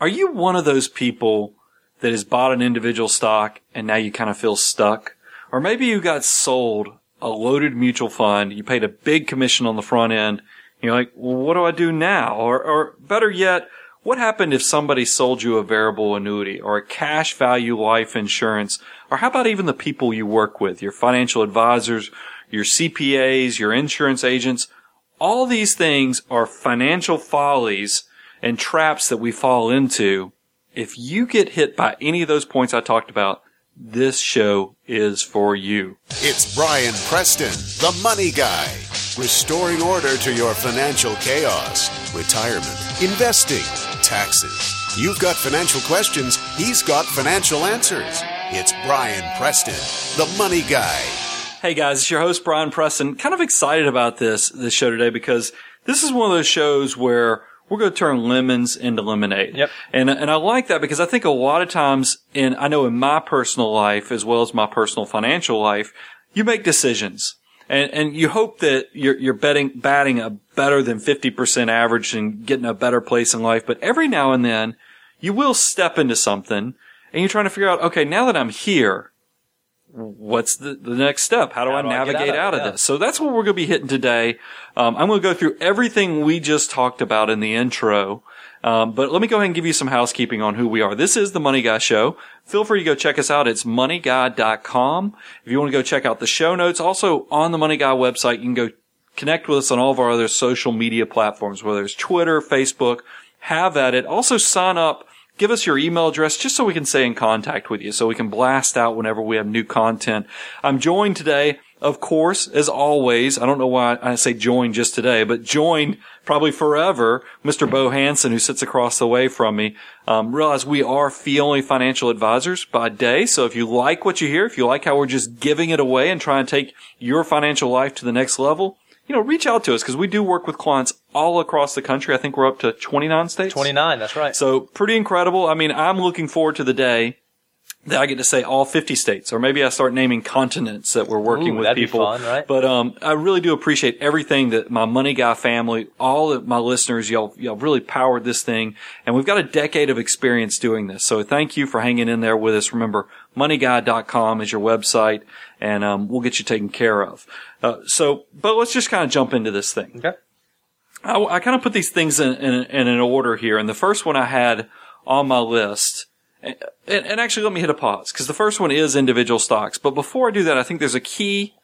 Are you one of those people that has bought an individual stock and now you kind of feel stuck? Or maybe you got sold a loaded mutual fund, you paid a big commission on the front end, you're like, well, what do I do now? Or, or better yet, what happened if somebody sold you a variable annuity or a cash value life insurance? Or how about even the people you work with, your financial advisors, your CPAs, your insurance agents? All these things are financial follies and traps that we fall into. If you get hit by any of those points I talked about, this show is for you. It's Brian Preston, the money guy, restoring order to your financial chaos, retirement, investing, taxes. You've got financial questions, he's got financial answers. It's Brian Preston, the money guy. Hey guys, it's your host Brian Preston. Kind of excited about this this show today because this is one of those shows where we're going to turn lemons into lemonade. Yep. And and I like that because I think a lot of times in I know in my personal life as well as my personal financial life, you make decisions. And and you hope that you're you're betting batting a better than 50% average and getting a better place in life, but every now and then you will step into something and you're trying to figure out, okay, now that I'm here, what's the, the next step? How do How I do I navigate out out of of it? Yeah. this? So that's what we're going to be hitting today. Um, I'm going to go through everything we just talked about in the intro. Um, but let me go ahead and give you some housekeeping on who we are. This is the Money Guy Show. Feel free to go check us out. It's moneyguy.com. If you want to go check out the show notes, also on the Money Guy website, you can go connect with us on all of our other social media platforms, whether it's Twitter, Facebook, have at it. Also sign up, give us your email address just so we can stay in contact with you, so we can blast out whenever we have new content. I'm joined today, of course, as always. I don't know why I say joined just today, but joined probably forever, Mr. Bo Hanson, who sits across the way from me. Um, realize we are fee only financial advisors by day. So if you like what you hear, if you like how we're just giving it away and trying to take your financial life to the next level, you know, reach out to us because we do work with clients all across the country. I think we're up to 29 states. 29, that's right. So pretty incredible. I mean, I'm looking forward to the day that I get to say all 50 states, or maybe I start naming continents that we're working Ooh, with that'd be people. fun, right? But um, I really do appreciate everything that my Money Guy family, all of my listeners, y'all, y'all really powered this thing, and we've got a decade of experience doing this. So thank you for hanging in there with us. Remember, moneyguy.com is your website, and um, we'll get you taken care of. Uh, so, but let's just kind of jump into this thing. okay. I, I kind of put these things in, in, in an order here, and the first one I had on my list, and, and actually let me hit a pause because the first one is individual stocks. But before I do that, I think there's a key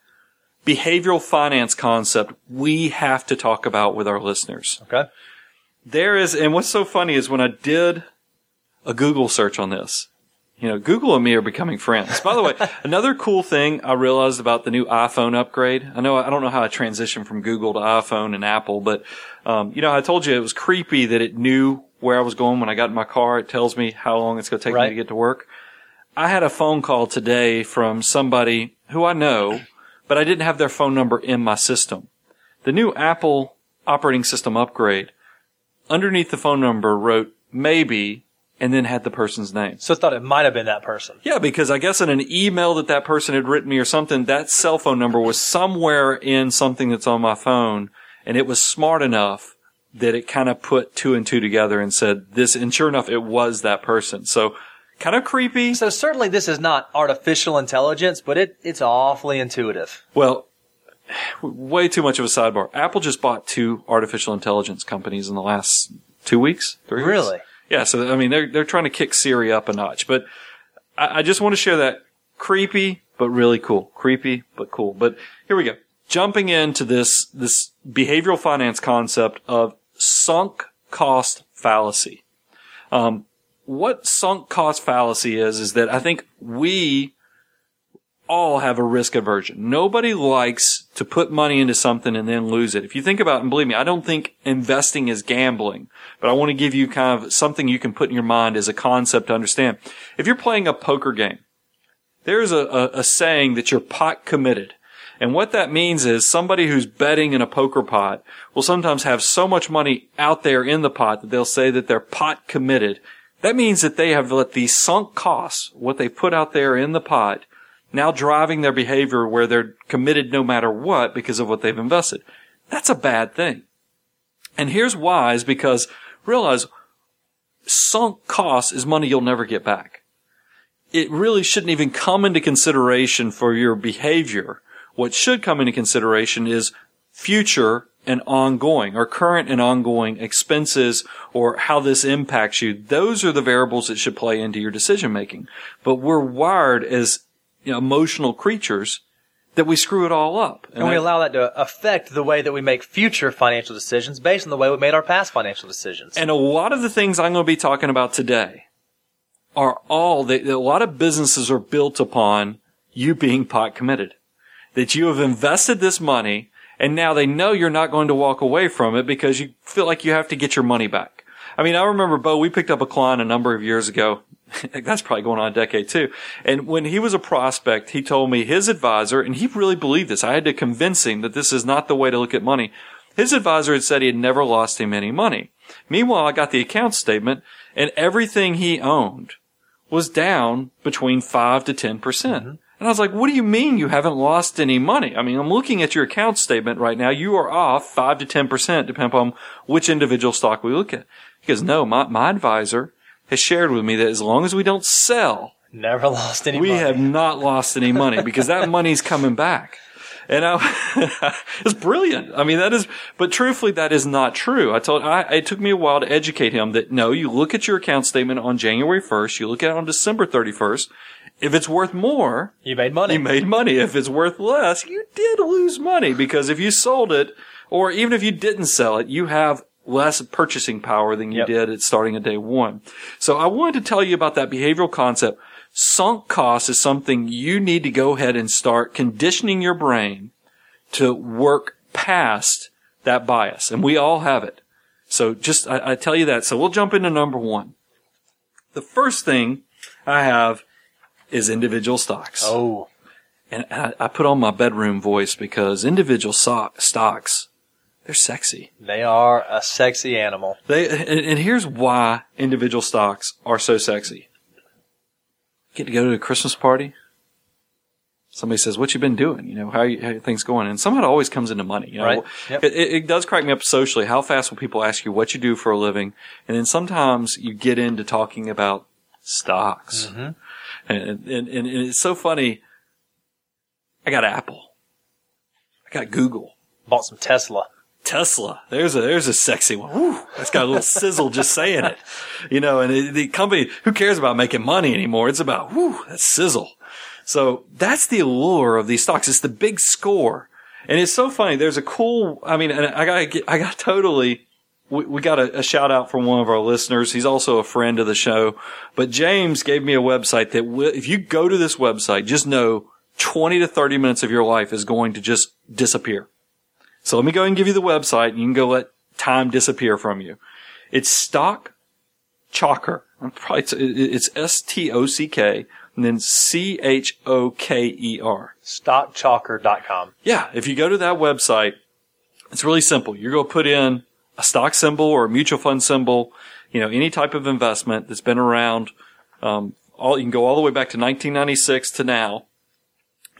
behavioral finance concept we have to talk about with our listeners. Okay. There is, and what's so funny is when I did a Google search on this, you know, Google and me are becoming friends. By the way, another cool thing I realized about the new iPhone upgrade. I know I don't know how I transitioned from Google to iPhone and Apple, but um, you know, I told you it was creepy that it knew where I was going when I got in my car. It tells me how long it's going to take me to get to work. I had a phone call today from somebody who I know, but I didn't have their phone number in my system. The new Apple operating system upgrade underneath the phone number wrote maybe and then had the person's name. So I thought it might have been that person. Yeah, because I guess in an email that that person had written me or something, that cell phone number was somewhere in something that's on my phone and it was smart enough that it kind of put two and two together and said this, and sure enough, it was that person. So kind of creepy. So certainly this is not artificial intelligence, but it, it's awfully intuitive. Well, way too much of a sidebar. Apple just bought two artificial intelligence companies in the last two weeks, three weeks. Yeah. So I mean, they're they're trying to kick Siri up a notch, but I, I just want to share that creepy but really cool, creepy but cool. But here we go. Jumping into this this behavioral finance concept of sunk cost fallacy. Um, what sunk cost fallacy is is that I think we all have a risk aversion. Nobody likes to put money into something and then lose it. If you think about it, and believe me, I don't think investing is gambling, but I want to give you kind of something you can put in your mind as a concept to understand. If you're playing a poker game, there's a, a, a saying that you're pot committed. And what that means is somebody who's betting in a poker pot will sometimes have so much money out there in the pot that they'll say that they're pot committed. That means that they have let the sunk costs, what they put out there in the pot, now driving their behavior where they're committed no matter what because of what they've invested. That's a bad thing. And here's why is because realize sunk cost is money you'll never get back. It really shouldn't even come into consideration for your behavior. What should come into consideration is future and ongoing or current and ongoing expenses or how this impacts you. Those are the variables that should play into your decision making. But we're wired as you know, emotional creatures that we screw it all up. And, we that- allow that to affect the way that we make future financial decisions based on the way we made our past financial decisions. And a lot of the things I'm going to be talking about today are all that a lot of businesses are built upon you being pot committed. That you have invested this money and now they know you're not going to walk away from it because you feel like you have to get your money back. I mean, I remember Bo, we picked up a client a number of years ago. That's probably going on a decade too. And when he was a prospect, he told me his advisor, and he really believed this. I had to convince him that this is not the way to look at money. His advisor had said he had never lost him any money. Meanwhile, I got the account statement and everything he owned was down between five to 10%. percent mm-hmm. And I was like, what do you mean you haven't lost any money? I mean, I'm looking at your account statement right now. You are off five to 10% depending on which individual stock we look at. He goes, no, my, my advisor has shared with me that as long as we don't sell, Never lost any we money. have not lost any money because that money's coming back. And I, it's brilliant. I mean, that is, but truthfully, that is not true. I told, I, it took me a while to educate him that no, you look at your account statement on January 1st, you look at it on December 31st. If it's worth more, you made money. you made money. If it's worth less, you did lose money because if you sold it, or even if you didn't sell it, you have less purchasing power than you Yep. did at starting at day one. So I wanted to tell you about that behavioral concept. Sunk cost is something you need to go ahead and start conditioning your brain to work past that bias. And we all have it. So just, I, I tell you that. So we'll jump into number one. The first thing I have is individual stocks. oh, And I, I put on my bedroom voice because individual so- stocks, they're sexy. they are a sexy animal. They, and, and here's why individual stocks are so sexy. Get to go to a Christmas party. Somebody says, "What you been doing? You know, how, you, how things going?" And somehow it always comes into money. You know, Right. Yep. it, it, does crack me up socially. How fast will people ask you what you do for a living? And then sometimes you get into talking about stocks, Mm-hmm. and, and, and it's so funny. I got Apple. I got Google. Bought some Tesla. Tesla. There's a there's a sexy one. Woo, that's got a little sizzle just saying it. You know, and it, the company who cares about making money anymore? It's about whoo, that sizzle. So that's the allure of these stocks. It's the big score, and it's so funny. There's a cool. I mean, and I got I got totally. We, got a, shout out from one of our listeners. He's also a friend of the show. But James gave me a website that if you go to this website, just know 20 to 30 minutes of your life is going to just disappear. So let me go and give you the website and you can go let time disappear from you. It's Stock Choker. It's, it's S-T-O-C-K and then C-H-O-K-E-R. Stockchoker.com. Yeah, if you go to that website, it's really simple. You're going to put in a stock symbol or a mutual fund symbol, you know, any type of investment that's been around. Um, all you can go all the way back to 1996 to now.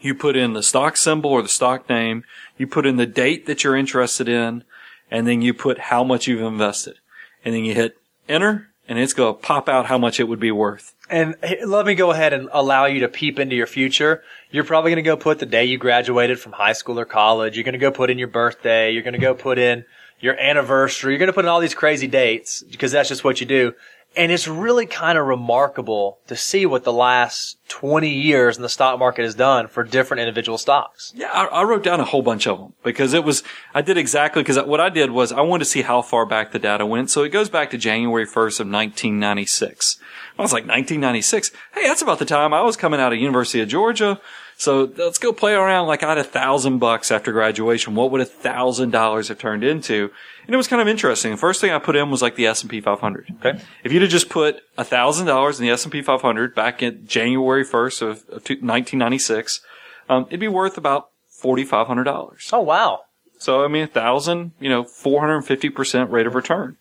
You put in the stock symbol or the stock name. You put in the date that you're interested in, and then you put how much you've invested, and then you hit enter, and it's going to pop out how much it would be worth. And let me go ahead and allow you to peep into your future. You're probably going to go put the day you graduated from high school or college. You're going to go put in your birthday. You're going to go put in your anniversary. You're going to put in all these crazy dates because that's just what you do. And it's really kind of remarkable to see what the last 20 years in the stock market has done for different individual stocks. Yeah, I, I wrote down a whole bunch of them because it was, I did exactly, because what I did was I wanted to see how far back the data went. So it goes back to January 1st of 1996. I was like, 1996? Hey, that's about the time I was coming out of University of Georgia. So let's go play around like I had a thousand bucks after graduation. What would a thousand dollars have turned into? And it was kind of interesting. The first thing I put in was like the S&P 500. Okay. If you'd have just put a thousand dollars in the S&P 500 back in January 1st of, of 1996, um, it'd be worth about $4,500. Oh, wow. So, I mean, a thousand, you know, 450% rate of return.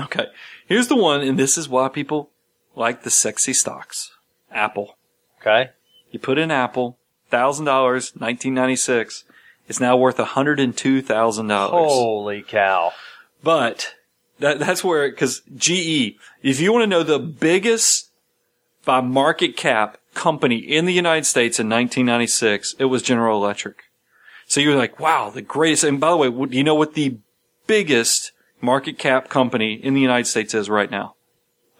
Okay. Here's the one, and this is why people like the sexy stocks. Apple. Okay. You put in Apple, thousand dollars, 1996. It's now worth $102,000. Holy cow. But That, that's where, cause GE, if you want to know the biggest by market cap company in the United States in 1996, it was General Electric. So you're like, wow, the greatest. And by the way, do you know what the biggest market cap company in the United States is right now?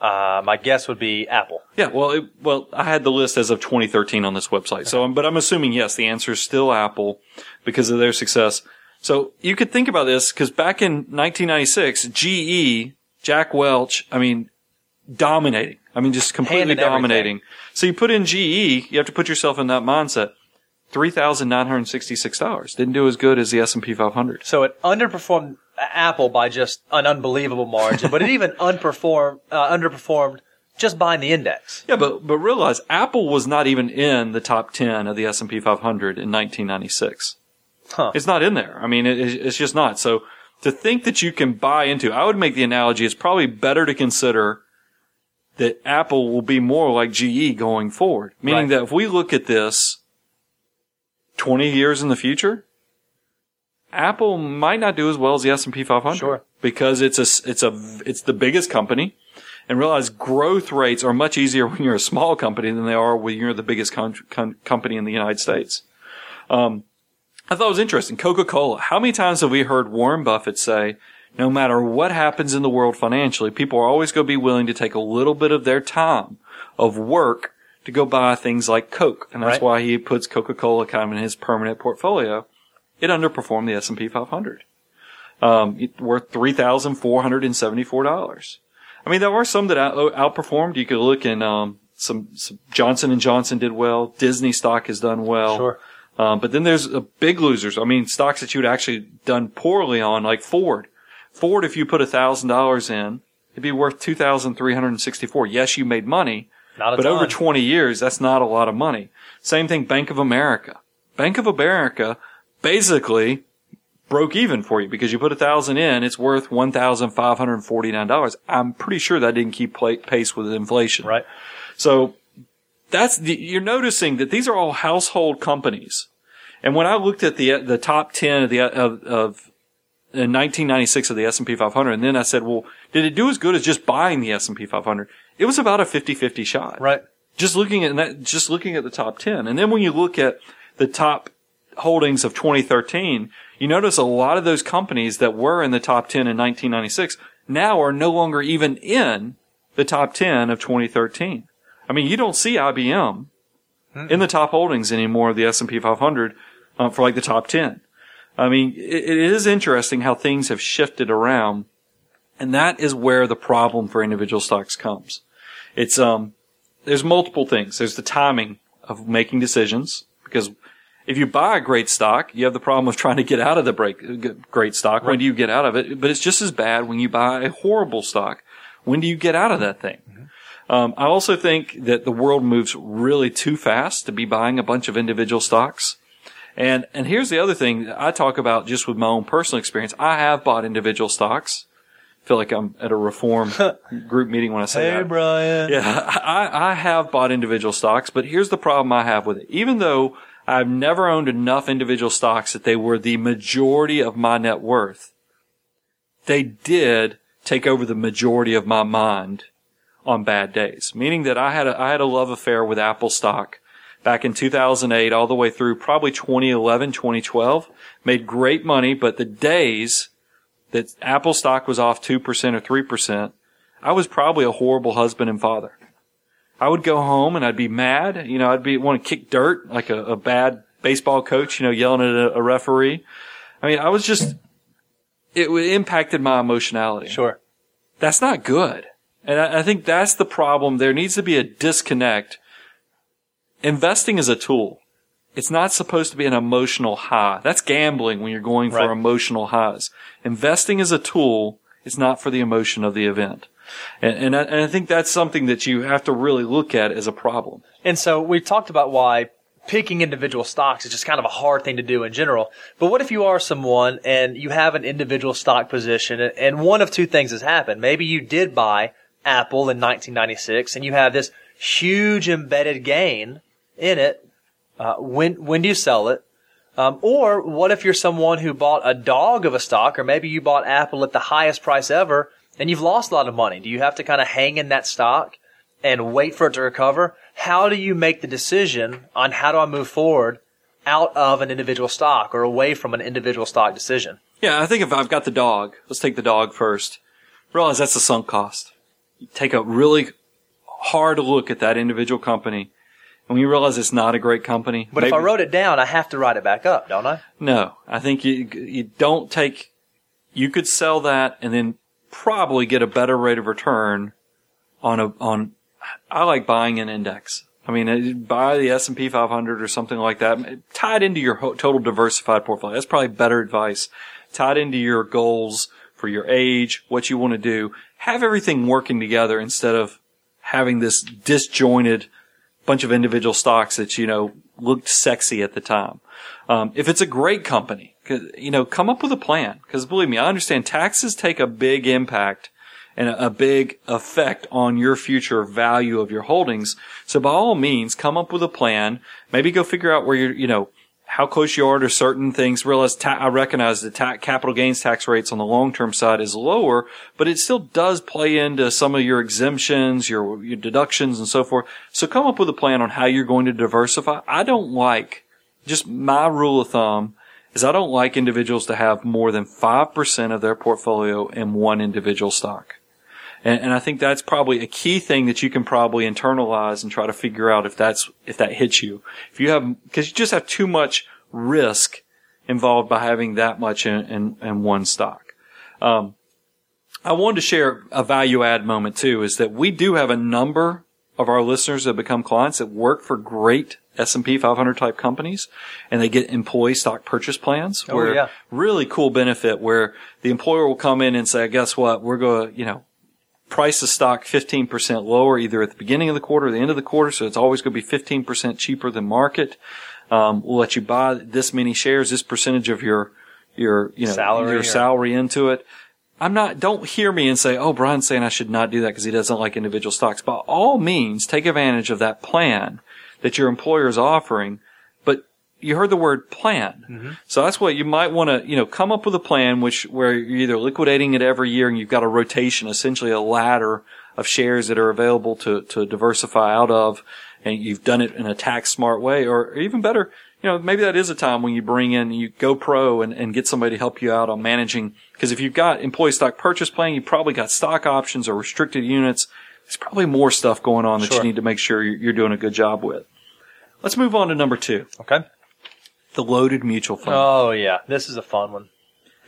Uh, my guess would be Apple. Yeah, well, it, well, I had the list as of 2013 on this website. So, but I'm assuming yes, the answer is still Apple because of their success. So you could think about this because back in 1996, GE, Jack Welch, I mean, dominating. I mean, just completely everything. dominating. So you put in GE, you have to put yourself in that mindset. Three thousand nine hundred sixty-six dollars didn't do as good as the S and P 500. So it underperformed Apple by just an unbelievable margin, but it even unperformed, uh, underperformed just buying the index. Yeah, but but realize Apple was not even in the top ten of the S and P 500 in 1996. Huh. It's not in there. I mean, it, it's just not. So to think that you can buy into, I would make the analogy. It's probably better to consider that Apple will be more like GE going forward. Meaning Right. that if we look at this 20 years in the future, Apple might not do as well as the S&P 500 Sure. because it's a it's a it's the biggest company and realize growth rates are much easier when you're a small company than they are when you're the biggest con- con- company in the United States. Um, I thought it was interesting. Coca-Cola. How many times have we heard Warren Buffett say, no matter what happens in the world financially, people are always going to be willing to take a little bit of their time of work to go buy things like Coke. And that's Right. why he puts Coca-Cola kind of in his permanent portfolio. It underperformed the S&P 500. Um, it worth $3,474. I mean, there are some that out, outperformed. You could look in, um, some, some Johnson and Johnson did well. Disney stock has done well. Sure. Um, but then there's uh, big losers. I mean, stocks that you'd actually done poorly on, like Ford. Ford, if you put a thousand dollars in, it'd be worth two thousand three hundred and sixty-four. Yes, you made money, Not a but ton. over twenty years, that's not a lot of money. Same thing, Bank of America. Bank of America basically broke even for you because you put a thousand in, it's worth one thousand five hundred forty-nine dollars. I'm pretty sure that didn't keep pla pace with inflation. Right. So that's the, you're noticing that these are all household companies. And when I looked at the the top ten of the of, of in 1996 of the S&P 500, and then I said, well, did it do as good as just buying the S&P 500? It was about a 50-50 shot. Right. Just looking at that, just looking at the top 10. And then when you look at the top holdings of 2013, you notice a lot of those companies that were in the top 10 in 1996 now are no longer even in the top 10 of 2013. I mean, you don't see IBM in the top holdings anymore of the S&P 500 uh, for like the top 10. I mean, it, it is interesting how things have shifted around, and that is where the problem for individual stocks comes. It's um, there's multiple things. There's the timing of making decisions because if you buy a great stock, you have the problem of trying to get out of the break, great stock. When do you get out of it? But it's just as bad when you buy a horrible stock. When do you get out of that thing? Um, I also think that the world moves really too fast to be buying a bunch of individual stocks. And, and here's the other thing that I talk about just with my own personal experience. I have bought individual stocks. I feel like I'm at a reform group meeting when I say Hey, that. Brian. Yeah, I, I have bought individual stocks, but here's the problem I have with it. Even though I've never owned enough individual stocks that they were the majority of my net worth, they did take over the majority of my mind on bad days. Meaning that I had a, I had a love affair with Apple stock back in 2008 all the way through probably 2011, 2012. Made great money, but the days that Apple stock was off 2% or 3%, I was probably a horrible husband and father. I would go home and I'd be mad. You know, I'd be want to kick dirt like a, a bad baseball coach, you know, yelling at a, a referee. I mean, I was just, it impacted my emotionality. Sure. That's not good. And I, I think that's the problem. There needs to be a disconnect. Investing is a tool. It's not supposed to be an emotional high. That's gambling when you're going for Right. emotional highs. Investing is a tool. It's not for the emotion of the event. And, and, I, and I think that's something that you have to really look at as a problem. And so we've talked about why picking individual stocks is just kind of a hard thing to do in general. But what if you are someone and you have an individual stock position and- one of two things has happened? Maybe you did buy Apple in 1996 and you have this huge embedded gain in it. Uh, when, when do you sell it? Um, or what if you're someone who bought a dog of a stock or maybe you bought Apple at the highest price ever and you've lost a lot of money. Do you have to kind of hang in that stock and wait for it to recover? How do you make the decision on how do I move forward out of an individual stock or away from an individual stock decision? Yeah, I think if I've got the dog, let's take the dog first. Realize that's the sunk cost. Take a really hard look at that individual company. And when you realize it's not a great company. But if I wrote it down, I have to write it back up, don't I? No, I think you, you don't take, you could sell that and then probably get a better rate of return on a, on, I like buying an index. I mean, buy the S&P 500 or something like that. Tie it into your total diversified portfolio. That's probably better advice. Tie it into your goals for your age, what you want to do. Have everything working together instead of having this disjointed bunch of individual stocks that, you know, looked sexy at the time. Um, if it's a great company, you know, come up with a plan. Cause believe me, I understand taxes take a big impact and a, a big effect on your future value of your holdings. So by all means, come up with a plan. Maybe go figure out where you're, you know, how close you are to certain things. Realize ta- I recognize the ta- capital gains tax rates on the long term side is lower, but it still does play into some of your exemptions, your, your deductions, and so forth. So come up with a plan on how you're going to diversify. I don't like just my rule of thumb is I don't like individuals to have more than 5% of their portfolio in one individual stock. And, and I think that's probably a key thing that you can probably internalize and try to figure out if that's, if that hits you. If you have, cause you just have too much risk involved by having that much in, in, in one stock. Um, I wanted to share a value add moment too, is that we do have a number of our listeners that become clients that work for great S&P 500 type companies and they get employee stock purchase plans Oh, where yeah. really cool benefit where the employer will come in and say, guess what? We're going to, you know, price the stock 15% lower either at the beginning of the quarter or the end of the quarter. So it's always going to be 15% cheaper than market. Um, we'll let you buy this many shares, this percentage of your, your, you know, Salary your or- salary into it. I'm not, don't hear me and say, oh, Brian's saying I should not do that because he doesn't like individual stocks. By all means, take advantage of that plan that your employer is offering. But you heard the word plan. Mm-hmm. So that's what you might want to, you know, come up with a plan which, where you're either liquidating it every year and you've got a rotation, essentially a ladder of shares that are available to, to diversify out of and you've done it in a tax smart way or even better, you know, maybe that is a time when you bring in, you go pro and, and get somebody to help you out on managing. Because if you've got employee stock purchase plan, you've probably got stock options or restricted units. There's probably more stuff going on that Sure. you need to make sure you're, doing a good job with. Let's move on to number two, Okay. the loaded mutual fund. Oh yeah, this is a fun one.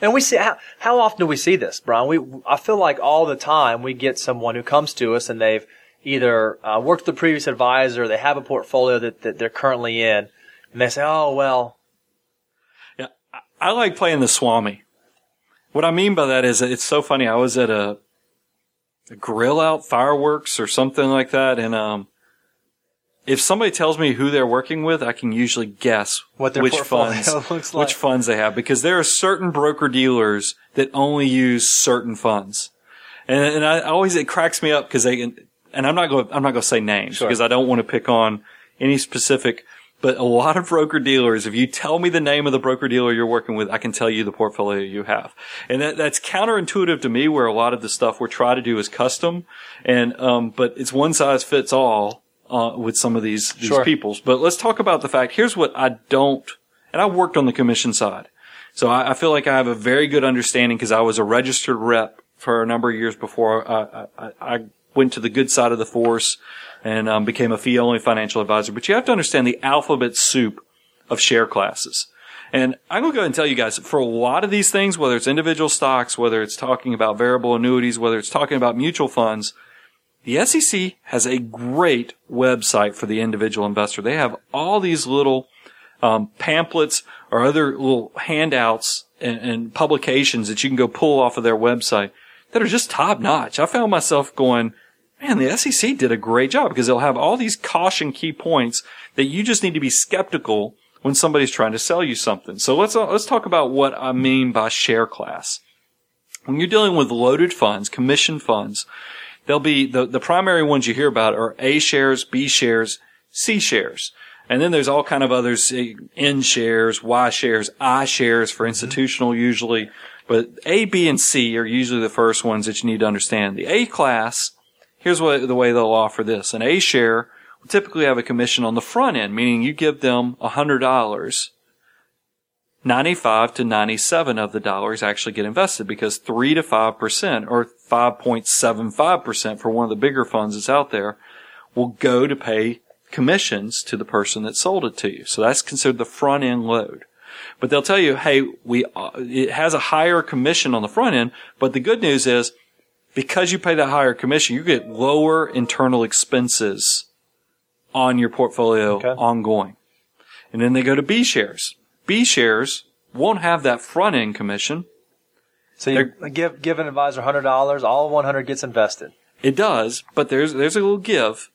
And we see how how often do we see this, Brian? We I feel like all the time we get someone who comes to us and they've either uh, worked with the previous advisor, they have a portfolio that, that they're currently in, and they say, "Oh well, Yeah, I- like playing the Swami. What I mean by that is it's so funny. I was at a, a grill out fireworks or something like that, and um, if somebody tells me who they're working with, I can usually guess What their which funds like. which funds they have because there are certain broker dealers that only use certain funds, and and I always it cracks me up because they and I'm not going I'm not going to say names Sure. because I don't want to pick on any specific. But a lot of broker dealers, if you tell me the name of the broker dealer you're working with, I can tell you the portfolio you have. And that, that's counterintuitive to me where a lot of the stuff we're trying to do is custom. And, um, but it's one size fits all, uh, with some of these, these Sure. peoples. But let's talk about the fact, here's what I don't, and I worked on the commission side. So I, I feel like I have a very good understanding because I was a registered rep for a number of years before I, I, I went to the good side of the force and um, became a fee only financial advisor. But you have to understand the alphabet soup of share classes. And I'm going to go ahead and tell you guys, for a lot of these things, whether it's individual stocks, whether it's talking about variable annuities, whether it's talking about mutual funds, the SEC has a great website for the individual investor. They have all these little um, pamphlets or other little handouts and, and publications that you can go pull off of their website that are just top notch. I found myself going, man, the SEC did a great job because they'll have all these caution key points that you just need to be skeptical when somebody's trying to sell you something. So let's uh, let's talk about what I mean by share class. When you're dealing with loaded funds, commission funds, they'll be the, the primary ones you hear about are A shares, B shares, C shares. And then there's all kind of others, N shares, Y shares, I shares for institutional usually. But A, B, and C are usually the first ones that you need to understand. The A class, here's what the way they'll offer this. An A share will typically have a commission on the front end, meaning you give them $100. 95 to 97 of the dollars actually get invested because 3 to 5% or 5.75% for one of the bigger funds that's out there will go to pay commissions to the person that sold it to you. So that's considered the front end load. But they'll tell you, hey, we, uh, it has a higher commission on the front end, but the good news is because you pay that higher commission, you get lower internal expenses on your portfolio Okay. ongoing. And then they go to B shares. B shares won't have that front end commission. So you give give an advisor hundred dollars, all one hundred gets invested. It does, but there's there's a little give.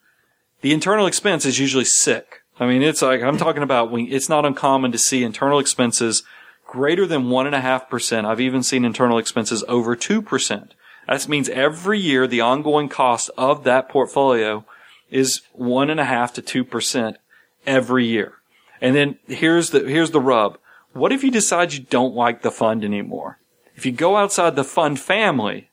The internal expense is usually sick. I mean, it's like I'm talking about. When, it's not uncommon to see internal expenses greater than one and a half percent. I've even seen internal expenses over two percent. That means every year the ongoing cost of that portfolio is one and a half to two percent every year. And then here's the here's the rub. What if you decide you don't like the fund anymore? If you go outside the fund family,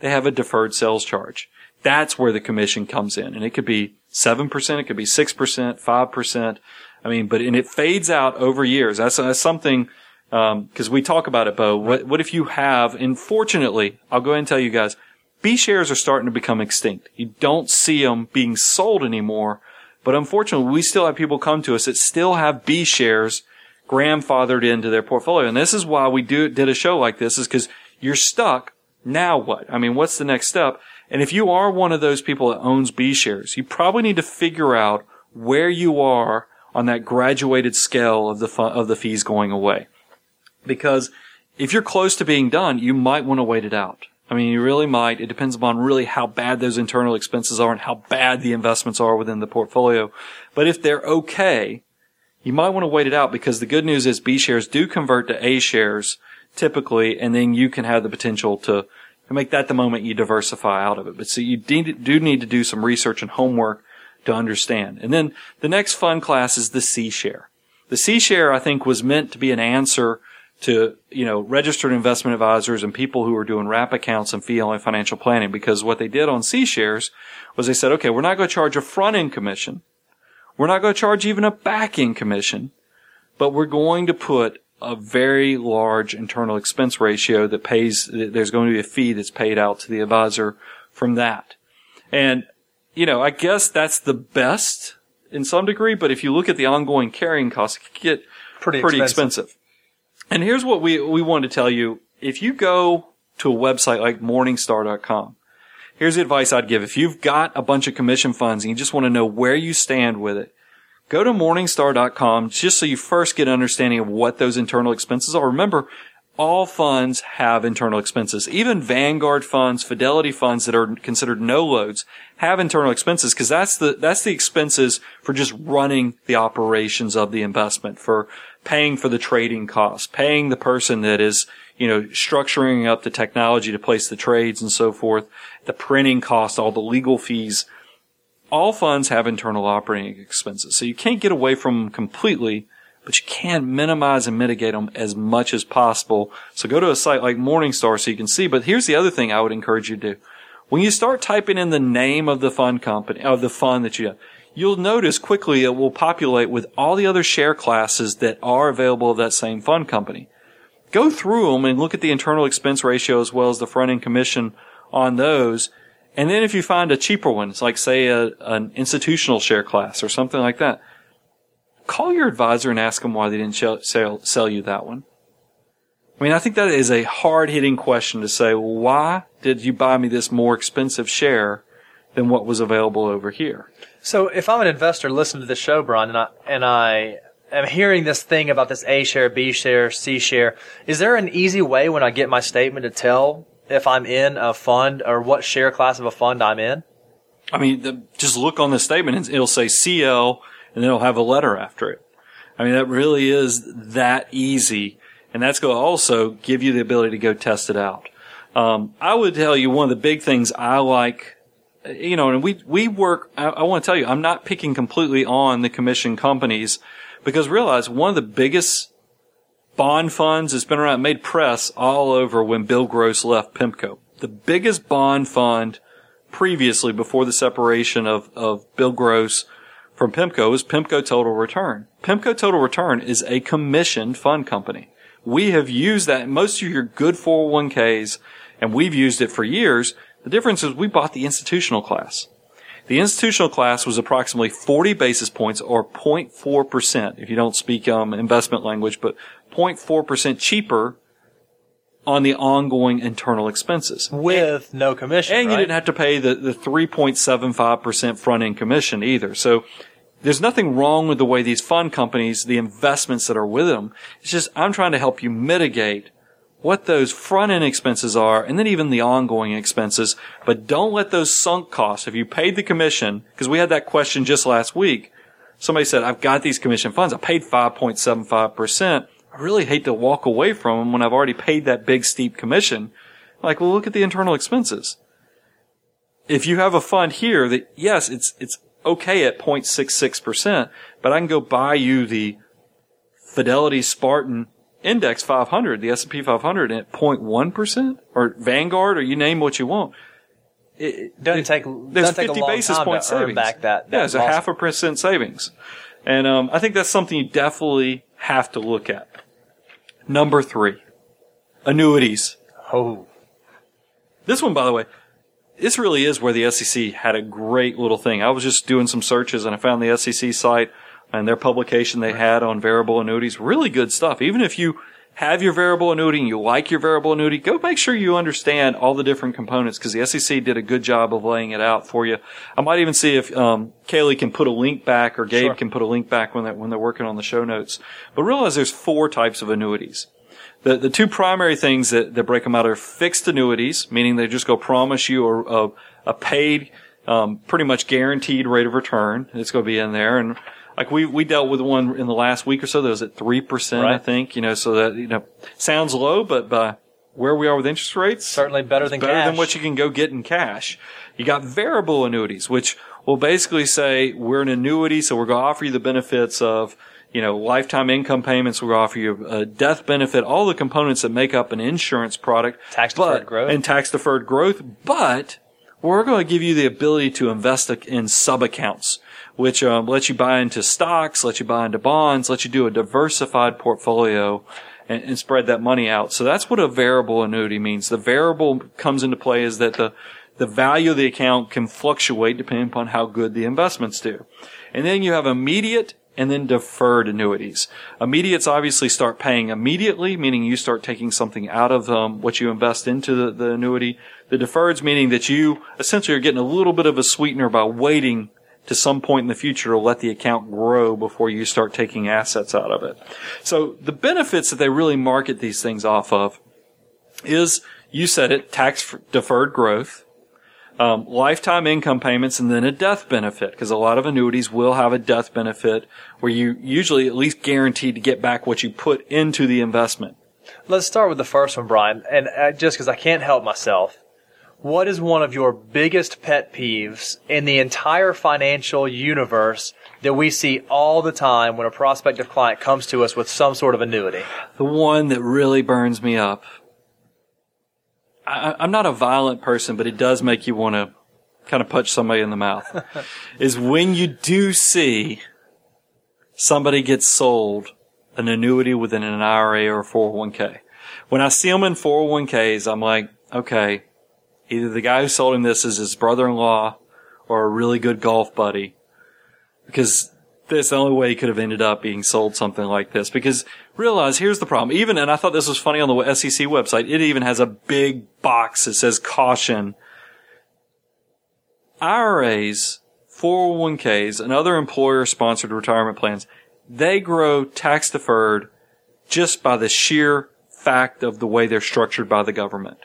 they have a deferred sales charge. That's where the commission comes in. And it could be 7%, it could be 6%, 5%. I mean, but, and it fades out over years. That's, that's something, um, cause we talk about it, Bo. What, what if you have, and fortunately, I'll go ahead and tell you guys, B shares are starting to become extinct. You don't see them being sold anymore. But unfortunately, we still have people come to us that still have B shares grandfathered into their portfolio. And this is why we do, did a show like this is because you're stuck. Now what? I mean, what's the next step? And if you are one of those people that owns B shares, you probably need to figure out where you are on that graduated scale of the fu- of the fees going away. Because if you're close to being done, you might want to wait it out. I mean, you really might. It depends upon really how bad those internal expenses are and how bad the investments are within the portfolio. But if they're okay, you might want to wait it out because the good news is B shares do convert to A shares typically, and then you can have the potential to, to make that the moment you diversify out of it. But so you do need to do some research and homework to understand. And then the next fund class is the C share. The C share, I think, was meant to be an answer to, you know, registered investment advisors and people who are doing wrap accounts and fee only financial planning because what they did on C shares was they said, okay, we're not going to charge a front end commission. We're not going to charge even a back end commission, but we're going to put a very large internal expense ratio that pays, there's going to be a fee that's paid out to the advisor from that. And, you know, I guess that's the best in some degree, but if you look at the ongoing carrying costs, it can get Pretty pretty expensive. expensive. And here's what we, we wanted to tell you. If you go to a website like morningstar.com, here's the advice I'd give. If you've got a bunch of commission funds and you just want to know where you stand with it, go to morningstar.com just so you first get an understanding of what those internal expenses are. Remember, all funds have internal expenses. Even Vanguard funds, Fidelity funds that are considered no loads have internal expenses because that's the, that's the expenses for just running the operations of the investment, for paying for the trading costs, paying the person that is, you know, structuring up the technology to place the trades and so forth, the printing costs, all the legal fees. All funds have internal operating expenses. So you can't get away from them completely, but you can minimize and mitigate them as much as possible. So go to a site like Morningstar so you can see. But here's the other thing I would encourage you to do. When you start typing in the name of the fund company, of the fund that you have, you'll notice quickly it will populate with all the other share classes that are available of that same fund company. Go through them and look at the internal expense ratio as well as the front end commission on those. And then if you find a cheaper one, it's like say a, an institutional share class or something like that, call your advisor and ask them why they didn't sell, sell, sell you that one. I mean, I think that is a hard hitting question to say, why did you buy me this more expensive share than what was available over here? So if I'm an investor listening to the show, Brian, and I and I am hearing this thing about this A share, B share, C share, is there an easy way when I get my statement to tell if I'm in a fund or what share class of a fund I'm in? I mean, the, just look on the statement and it'll say CL and then it'll have a letter after it. I mean, that really is that easy. And that's going to also give you the ability to go test it out. Um, I would tell you one of the big things I like, you know, and we, we work, I, I want to tell you, I'm not picking completely on the commission companies because realize one of the biggest bond funds. It's been around, made press all over when Bill Gross left PIMCO. The biggest bond fund previously before the separation of, of Bill Gross from PIMCO is PIMCO Total Return. PIMCO Total Return is a commissioned fund company. We have used that most of your good 401ks and we've used it for years. The difference is we bought the institutional class. The institutional class was approximately 40 basis points or 0.4% if you don't speak um, investment language, but 0.4% cheaper on the ongoing internal expenses. with no commission. And you didn't have to pay the, the 3.75% front end commission either. So there's nothing wrong with the way these fund companies, the investments that are with them. It's just I'm trying to help you mitigate what those front end expenses are and then even the ongoing expenses. But don't let those sunk costs, if you paid the commission, because we had that question just last week. Somebody said, I've got these commission funds. I paid 5.75%. I really hate to walk away from them when I've already paid that big steep commission. Like, well, look at the internal expenses. If you have a fund here that, yes, it's, it's okay at 0.66%, but I can go buy you the Fidelity Spartan Index 500, the S&P 500 at 0.1% or Vanguard or you name what you want. It, Doesn't take- there's doesn't take a 50 long basis point savings. back that- that yeah, it's a half a percent savings. And, um, I think that's something you definitely have to look at. Number three, annuities. Oh, This one, by the way, this really is where the SEC had a great little thing. I was just doing some searches and I found the SEC site and their publication they had on variable annuities. Really good stuff. Even if you have your variable annuity and you like your variable annuity, go make sure you understand all the different components because the SEC did a good job of laying it out for you. I might even see if um, Kaylee can put a link back or Gabe Sure. can put a link back when they when they're working on the show notes. But realize there's four types of annuities. The, the two primary things that, that break them out are fixed annuities, meaning they just go promise you a, a, a paid, um, pretty much guaranteed rate of return. It's going to be in there. And like we, we dealt with one in the last week or so that was at 3%, I think, you know, so that, you know, sounds low, but by where we are with interest rates, certainly better than better cash. than what you can go get in cash. You got variable annuities, which will basically say we're an annuity, so we're going to offer you the benefits of, you know, lifetime income payments. We're going to offer you a death benefit, all the components that make up an insurance product. Tax-deferred growth. And tax deferred growth. But we're going to give you the ability to invest in sub accounts, which um, lets you buy into stocks, let you buy into bonds, let you do a diversified portfolio and, and spread that money out. So that's what a variable annuity means. The variable comes into play is that the the value of the account can fluctuate depending upon how good the investments do. And then you have immediate and then deferred annuities. Immediates obviously start paying immediately, meaning you start taking something out of um, what you invest into the, the annuity. The deferreds meaning that you essentially are getting a little bit of a sweetener by waiting to some point in the future to let the account grow before you start taking assets out of it. So the benefits that they really market these things off of is, you said it, tax deferred growth, um, lifetime income payments, and then a death benefit, because a lot of annuities will have a death benefit where you usually at least guaranteed to get back what you put into the investment. Let's start with the first one, Brian. And uh, just because I can't help myself, what is one of your biggest pet peeves in the entire financial universe that we see all the time when a prospective client comes to us with some sort of annuity? The one that really burns me up. I, I'm not a violent person, but it does make you want to kind of punch somebody in the mouth. is when you do see somebody get sold an annuity within an IRA or a 401k. When I see them in 401ks, I'm like, okay, either the guy who sold him this is his brother-in-law or a really good golf buddy because that's the only way he could have ended up being sold something like this. Because realize here's the problem. Even, and I thought this was funny on the SEC website, it even has a big box that says caution. IRAs, 401ks, and other employer sponsored retirement plans, they grow tax deferred just by the sheer fact of the way they're structured by the government.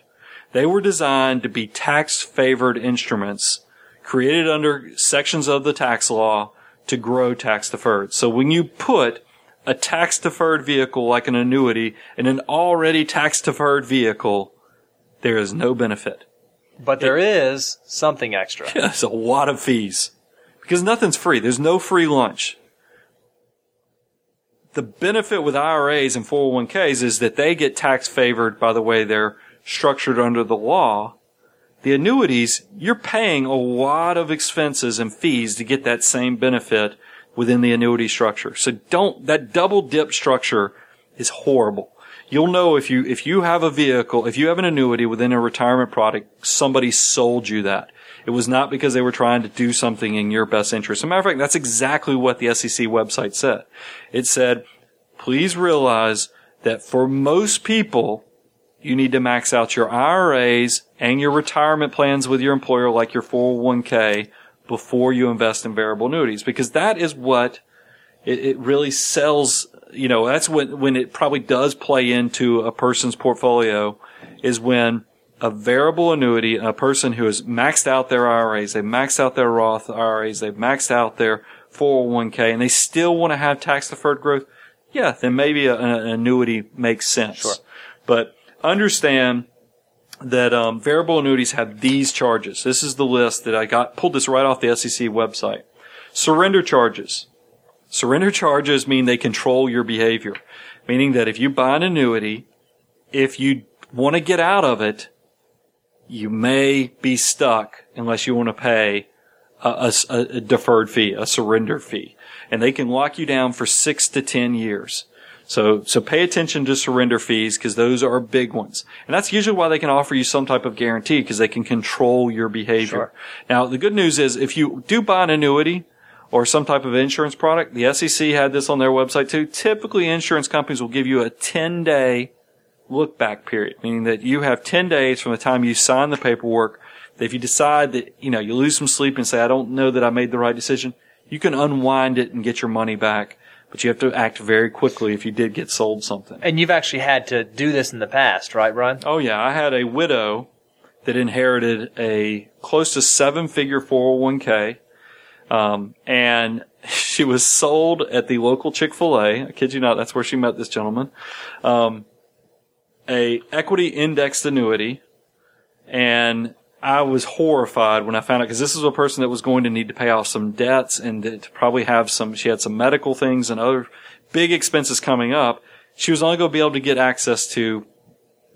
They were designed to be tax favored instruments created under sections of the tax law to grow tax deferred. So when you put a tax deferred vehicle like an annuity in an already tax deferred vehicle, there is no benefit. But there is something extra. There's a lot of fees because nothing's free. There's no free lunch. the benefit with IRAs and 401ks is that they get tax favored by the way they're structured under the law. The annuities, you're paying a lot of expenses and fees to get that same benefit within the annuity structure. So don't, that double dip structure is horrible. You'll know if you, if you have a vehicle, if you have an annuity within a retirement product, somebody sold you that. It was not because they were trying to do something in your best interest. As a matter of fact, that's exactly what the SEC website said. It said, please realize that for most people, you need to max out your IRAs and your retirement plans with your employer, like your 401k, before you invest in variable annuities, because that is what it, it really sells. You know, that's when when it probably does play into a person's portfolio, is when a variable annuity, a person who has maxed out their IRAs, they've maxed out their Roth IRAs, they've maxed out their 401k, and they still want to have tax deferred growth. Yeah, then maybe a, an annuity makes sense. Sure. But understand that um, variable annuities have these charges. This is the list that I got pulled this right off the SEC website. Surrender charges. Surrender charges mean they control your behavior, meaning that if you buy an annuity, if you want to get out of it, you may be stuck unless you want to pay a, a, a deferred fee, a surrender fee, and they can lock you down for six to ten years. So, so pay attention to surrender fees because those are big ones. And that's usually why they can offer you some type of guarantee because they can control your behavior. Sure. Now, the good news is if you do buy an annuity or some type of insurance product, the SEC had this on their website too. Typically, insurance companies will give you a 10 day look back period, meaning that you have 10 days from the time you sign the paperwork. That if you decide that, you know, you lose some sleep and say, I don't know that I made the right decision, you can unwind it and get your money back but you have to act very quickly if you did get sold something. And you've actually had to do this in the past, right, Brian? Oh yeah, I had a widow that inherited a close to seven figure 401k. Um, and she was sold at the local Chick-fil-A. I kid you not, that's where she met this gentleman. Um, a equity indexed annuity and I was horrified when I found out because this is a person that was going to need to pay off some debts and to probably have some, she had some medical things and other big expenses coming up. She was only going to be able to get access to,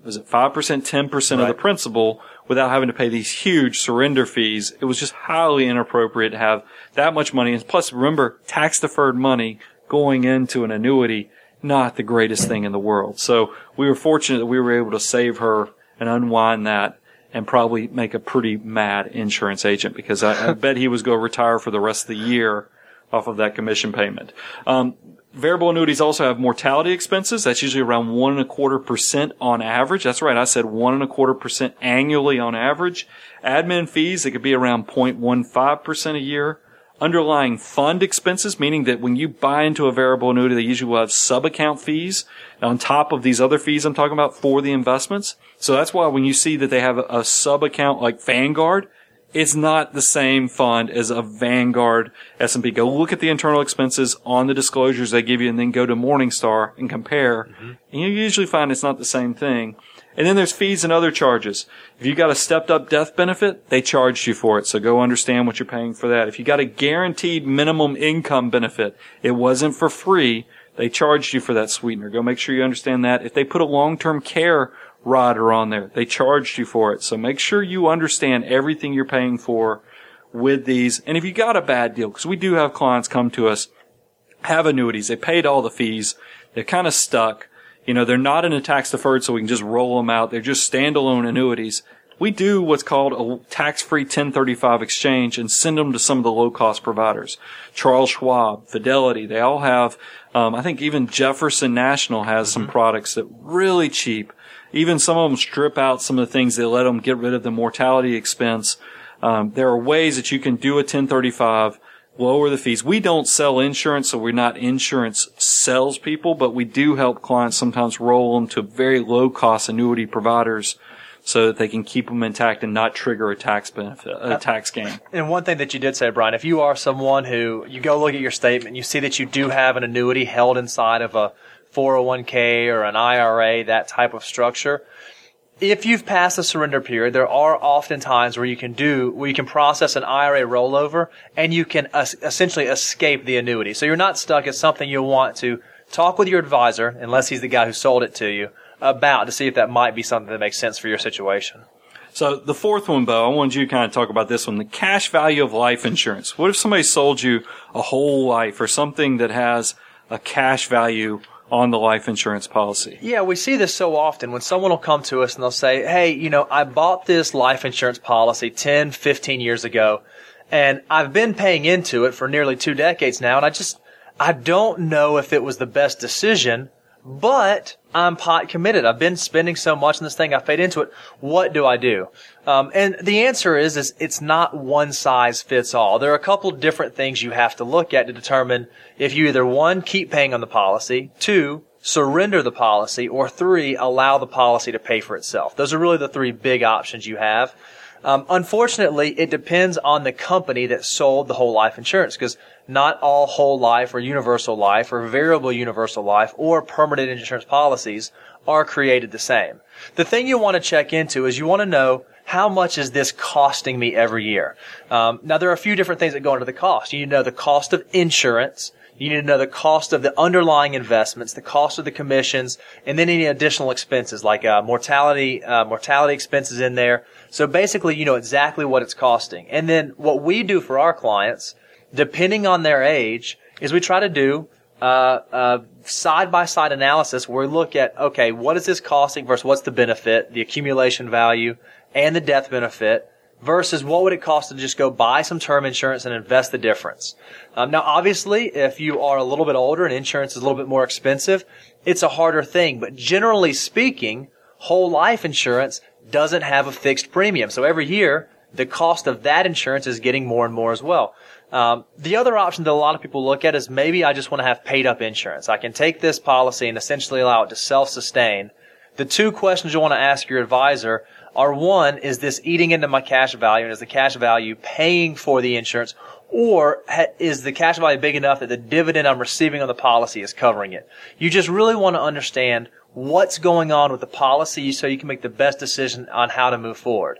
was it 5%, 10% of the principal without having to pay these huge surrender fees. It was just highly inappropriate to have that much money. And plus, remember, tax deferred money going into an annuity, not the greatest thing in the world. So we were fortunate that we were able to save her and unwind that and probably make a pretty mad insurance agent because I, I bet he was going to retire for the rest of the year off of that commission payment. Um, variable annuities also have mortality expenses. That's usually around one and a quarter percent on average. That's right. I said one and a quarter percent annually on average. Admin fees, it could be around 0.15 percent a year. Underlying fund expenses, meaning that when you buy into a variable annuity, they usually will have sub-account fees on top of these other fees I'm talking about for the investments. So that's why when you see that they have a, a sub-account like Vanguard, it's not the same fund as a Vanguard S&P. Go look at the internal expenses on the disclosures they give you and then go to Morningstar and compare. Mm-hmm. And you usually find it's not the same thing. And then there's fees and other charges. If you got a stepped up death benefit, they charged you for it. So go understand what you're paying for that. If you got a guaranteed minimum income benefit, it wasn't for free. They charged you for that sweetener. Go make sure you understand that. If they put a long-term care rider on there, they charged you for it. So make sure you understand everything you're paying for with these. And if you got a bad deal, because we do have clients come to us, have annuities, they paid all the fees, they're kind of stuck. You know, they're not in a tax deferred, so we can just roll them out. They're just standalone annuities. We do what's called a tax-free 1035 exchange and send them to some of the low-cost providers. Charles Schwab, Fidelity, they all have, um, I think even Jefferson National has some products that really cheap. Even some of them strip out some of the things. They let them get rid of the mortality expense. Um, there are ways that you can do a 1035 lower the fees. We don't sell insurance, so we're not insurance salespeople, but we do help clients sometimes roll them to very low cost annuity providers so that they can keep them intact and not trigger a tax benefit, a uh, tax gain. And one thing that you did say, Brian, if you are someone who you go look at your statement, you see that you do have an annuity held inside of a 401k or an IRA, that type of structure. If you've passed the surrender period, there are often times where you can do, where you can process an IRA rollover and you can es- essentially escape the annuity. So you're not stuck. It's something you'll want to talk with your advisor, unless he's the guy who sold it to you, about to see if that might be something that makes sense for your situation. So the fourth one, Bo, I wanted you to kind of talk about this one, the cash value of life insurance. What if somebody sold you a whole life or something that has a cash value on the life insurance policy? Yeah, we see this so often when someone will come to us and they'll say, Hey, you know, I bought this life insurance policy 10, 15 years ago and I've been paying into it for nearly two decades now and I just, I don't know if it was the best decision but I'm pot committed. I've been spending so much on this thing. I fade into it. What do I do? Um, and the answer is, is it's not one size fits all. There are a couple different things you have to look at to determine if you either one, keep paying on the policy, two, surrender the policy, or three, allow the policy to pay for itself. Those are really the three big options you have. Um, unfortunately, it depends on the company that sold the whole life insurance because not all whole life or universal life or variable universal life or permanent insurance policies are created the same. The thing you want to check into is you want to know how much is this costing me every year? Um, now there are a few different things that go into the cost. You need to know the cost of insurance. You need to know the cost of the underlying investments, the cost of the commissions, and then any additional expenses like uh, mortality, uh, mortality expenses in there. So basically, you know exactly what it's costing. And then what we do for our clients depending on their age, is we try to do uh, side by side analysis where we look at okay, what is this costing versus what's the benefit, the accumulation value, and the death benefit versus what would it cost to just go buy some term insurance and invest the difference. Um, now, obviously, if you are a little bit older and insurance is a little bit more expensive, it's a harder thing. But generally speaking, whole life insurance doesn't have a fixed premium. So every year, the cost of that insurance is getting more and more as well. Um, the other option that a lot of people look at is maybe I just want to have paid up insurance. I can take this policy and essentially allow it to self sustain. The two questions you want to ask your advisor are one, is this eating into my cash value and is the cash value paying for the insurance or is the cash value big enough that the dividend I'm receiving on the policy is covering it? You just really want to understand what's going on with the policy so you can make the best decision on how to move forward.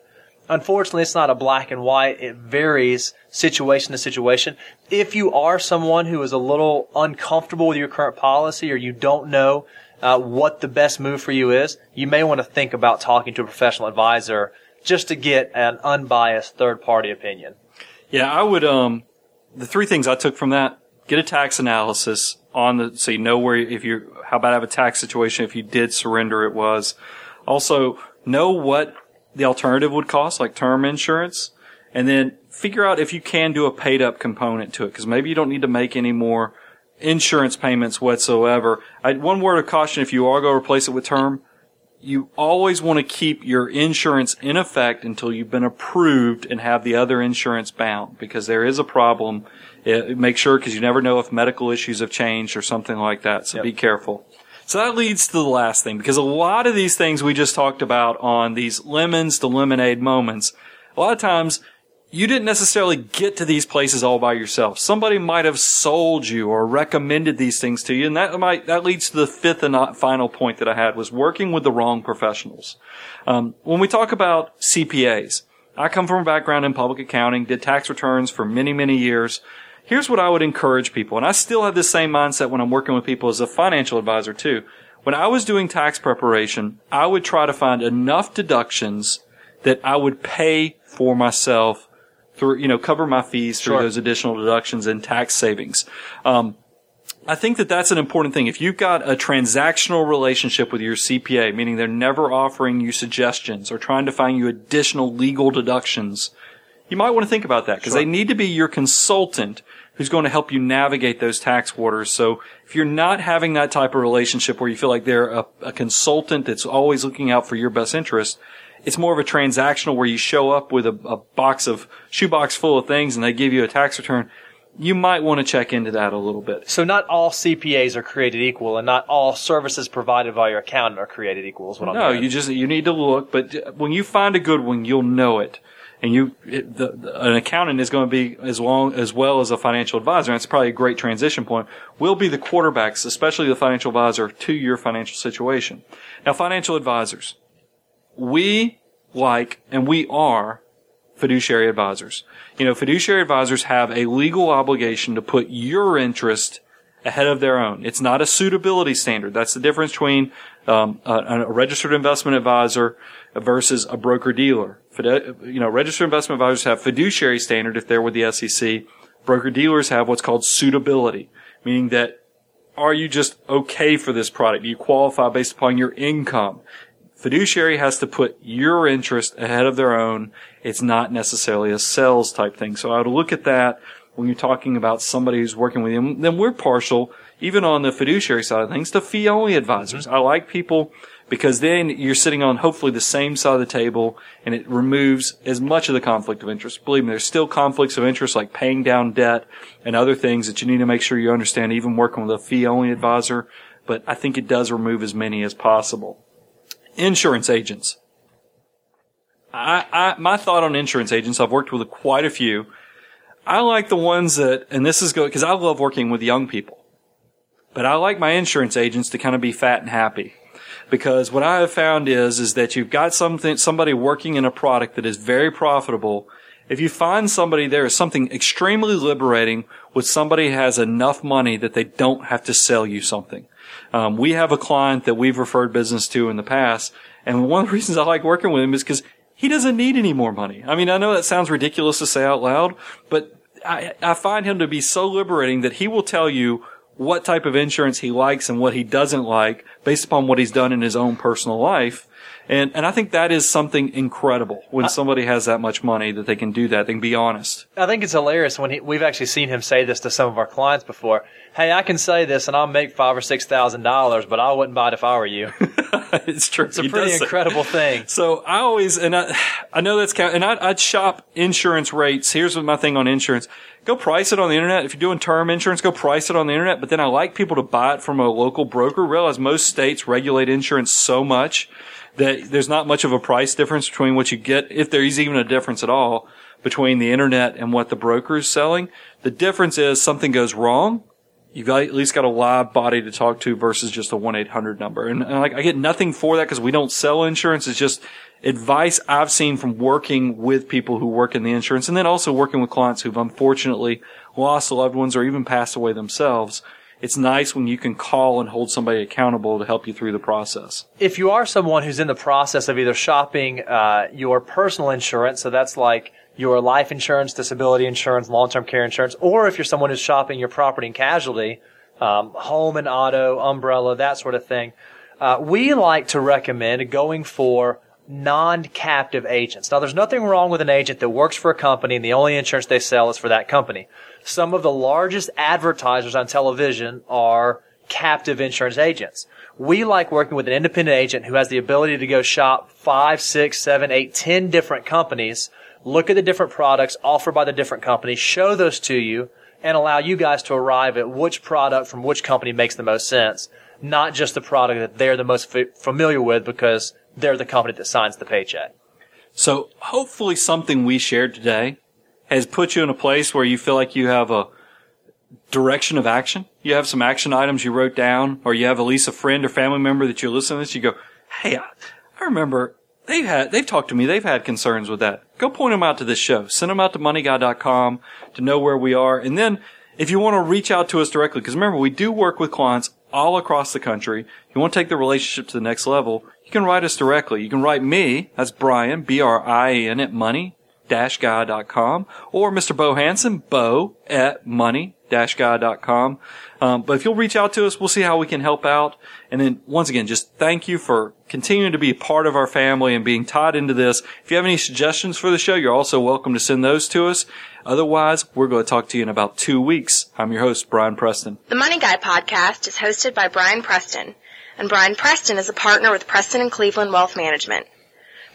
Unfortunately, it's not a black and white. It varies situation to situation. If you are someone who is a little uncomfortable with your current policy or you don't know uh, what the best move for you is, you may want to think about talking to a professional advisor just to get an unbiased third party opinion. Yeah, I would, um, the three things I took from that, get a tax analysis on the, so you know where, if you, how bad of a tax situation, if you did surrender it was. Also, know what the alternative would cost, like term insurance, and then figure out if you can do a paid up component to it, because maybe you don't need to make any more insurance payments whatsoever. I, one word of caution, if you are going to replace it with term, you always want to keep your insurance in effect until you've been approved and have the other insurance bound, because there is a problem. It, make sure, because you never know if medical issues have changed or something like that, so yep. be careful. So that leads to the last thing, because a lot of these things we just talked about on these lemons to lemonade moments, a lot of times you didn't necessarily get to these places all by yourself. Somebody might have sold you or recommended these things to you. And that might, that leads to the fifth and final point that I had was working with the wrong professionals. Um, when we talk about CPAs, I come from a background in public accounting, did tax returns for many, many years here's what I would encourage people. And I still have this same mindset when I'm working with people as a financial advisor too. When I was doing tax preparation, I would try to find enough deductions that I would pay for myself through, you know, cover my fees through sure. those additional deductions and tax savings. Um, I think that that's an important thing. If you've got a transactional relationship with your CPA, meaning they're never offering you suggestions or trying to find you additional legal deductions, you might want to think about that because sure. they need to be your consultant who's going to help you navigate those tax waters. So if you're not having that type of relationship where you feel like they're a, a consultant that's always looking out for your best interest, it's more of a transactional where you show up with a, a box of shoebox full of things and they give you a tax return you might want to check into that a little bit. So not all CPAs are created equal, and not all services provided by your accountant are created equal. Is what no, I'm. No, you just you need to look, but when you find a good one, you'll know it and you it, the, the, an accountant is going to be as long as well as a financial advisor. And it's probably a great transition point. Will be the quarterbacks, especially the financial advisor, to your financial situation. Now, financial advisors, we like and we are fiduciary advisors. You know, fiduciary advisors have a legal obligation to put your interest ahead of their own. It's not a suitability standard. That's the difference between um, a, a, registered investment advisor versus a broker dealer. You know, registered investment advisors have fiduciary standard if they're with the SEC. Broker dealers have what's called suitability, meaning that are you just okay for this product? Do you qualify based upon your income? Fiduciary has to put your interest ahead of their own. It's not necessarily a sales type thing. So I would look at that when you're talking about somebody who's working with you. Then we're partial, even on the fiduciary side of things, to fee only advisors. Mm-hmm. I like people because then you're sitting on hopefully the same side of the table and it removes as much of the conflict of interest. Believe me, there's still conflicts of interest like paying down debt and other things that you need to make sure you understand even working with a fee only advisor. But I think it does remove as many as possible. Insurance agents. I, I, my thought on insurance agents, I've worked with quite a few. I like the ones that, and this is good because I love working with young people, but I like my insurance agents to kind of be fat and happy because what I have found is, is that you've got something, somebody working in a product that is very profitable. If you find somebody there is something extremely liberating with somebody has enough money that they don't have to sell you something. Um, we have a client that we've referred business to in the past, and one of the reasons I like working with him is because he doesn't need any more money. I mean, I know that sounds ridiculous to say out loud, but I, I find him to be so liberating that he will tell you what type of insurance he likes and what he doesn't like based upon what he's done in his own personal life. And, and I think that is something incredible when somebody has that much money that they can do that. They can be honest. I think it's hilarious when he, we've actually seen him say this to some of our clients before. Hey, I can say this and I'll make five or six thousand dollars, but I wouldn't buy it if I were you. it's true. It's a he pretty incredible thing. So I always, and I, I know that's count, and I, I'd shop insurance rates. Here's my thing on insurance go price it on the internet. If you're doing term insurance, go price it on the internet. But then I like people to buy it from a local broker. Realize most states regulate insurance so much that there's not much of a price difference between what you get, if there is even a difference at all, between the internet and what the broker is selling. The difference is something goes wrong. You've at least got a live body to talk to versus just a 1-800 number. And, and like, I get nothing for that because we don't sell insurance. It's just advice I've seen from working with people who work in the insurance and then also working with clients who've unfortunately lost loved ones or even passed away themselves. It's nice when you can call and hold somebody accountable to help you through the process. If you are someone who's in the process of either shopping uh, your personal insurance, so that's like your life insurance, disability insurance, long-term care insurance, or if you're someone who's shopping your property and casualty, um, home and auto, umbrella, that sort of thing, uh, we like to recommend going for non-captive agents. Now, there's nothing wrong with an agent that works for a company and the only insurance they sell is for that company. Some of the largest advertisers on television are captive insurance agents. We like working with an independent agent who has the ability to go shop five, six, seven, eight, ten different companies, look at the different products offered by the different companies, show those to you, and allow you guys to arrive at which product from which company makes the most sense, not just the product that they're the most f- familiar with because they're the company that signs the paycheck. So hopefully something we shared today has put you in a place where you feel like you have a direction of action. You have some action items you wrote down, or you have at least a friend or family member that you're listening to this. You go, Hey, I remember they've had, they've talked to me. They've had concerns with that. Go point them out to this show. Send them out to moneyguy.com to know where we are. And then if you want to reach out to us directly, because remember, we do work with clients all across the country. You want to take the relationship to the next level, you can write us directly. You can write me, that's Brian, B-R-I-N at money guy.com or Mr. Bo Hanson, bo at money guy.com. Um, but if you'll reach out to us, we'll see how we can help out. And then once again, just thank you for continuing to be part of our family and being tied into this. If you have any suggestions for the show, you're also welcome to send those to us. Otherwise, we're going to talk to you in about two weeks. I'm your host, Brian Preston. The Money Guy podcast is hosted by Brian Preston and Brian Preston is a partner with Preston and Cleveland Wealth Management.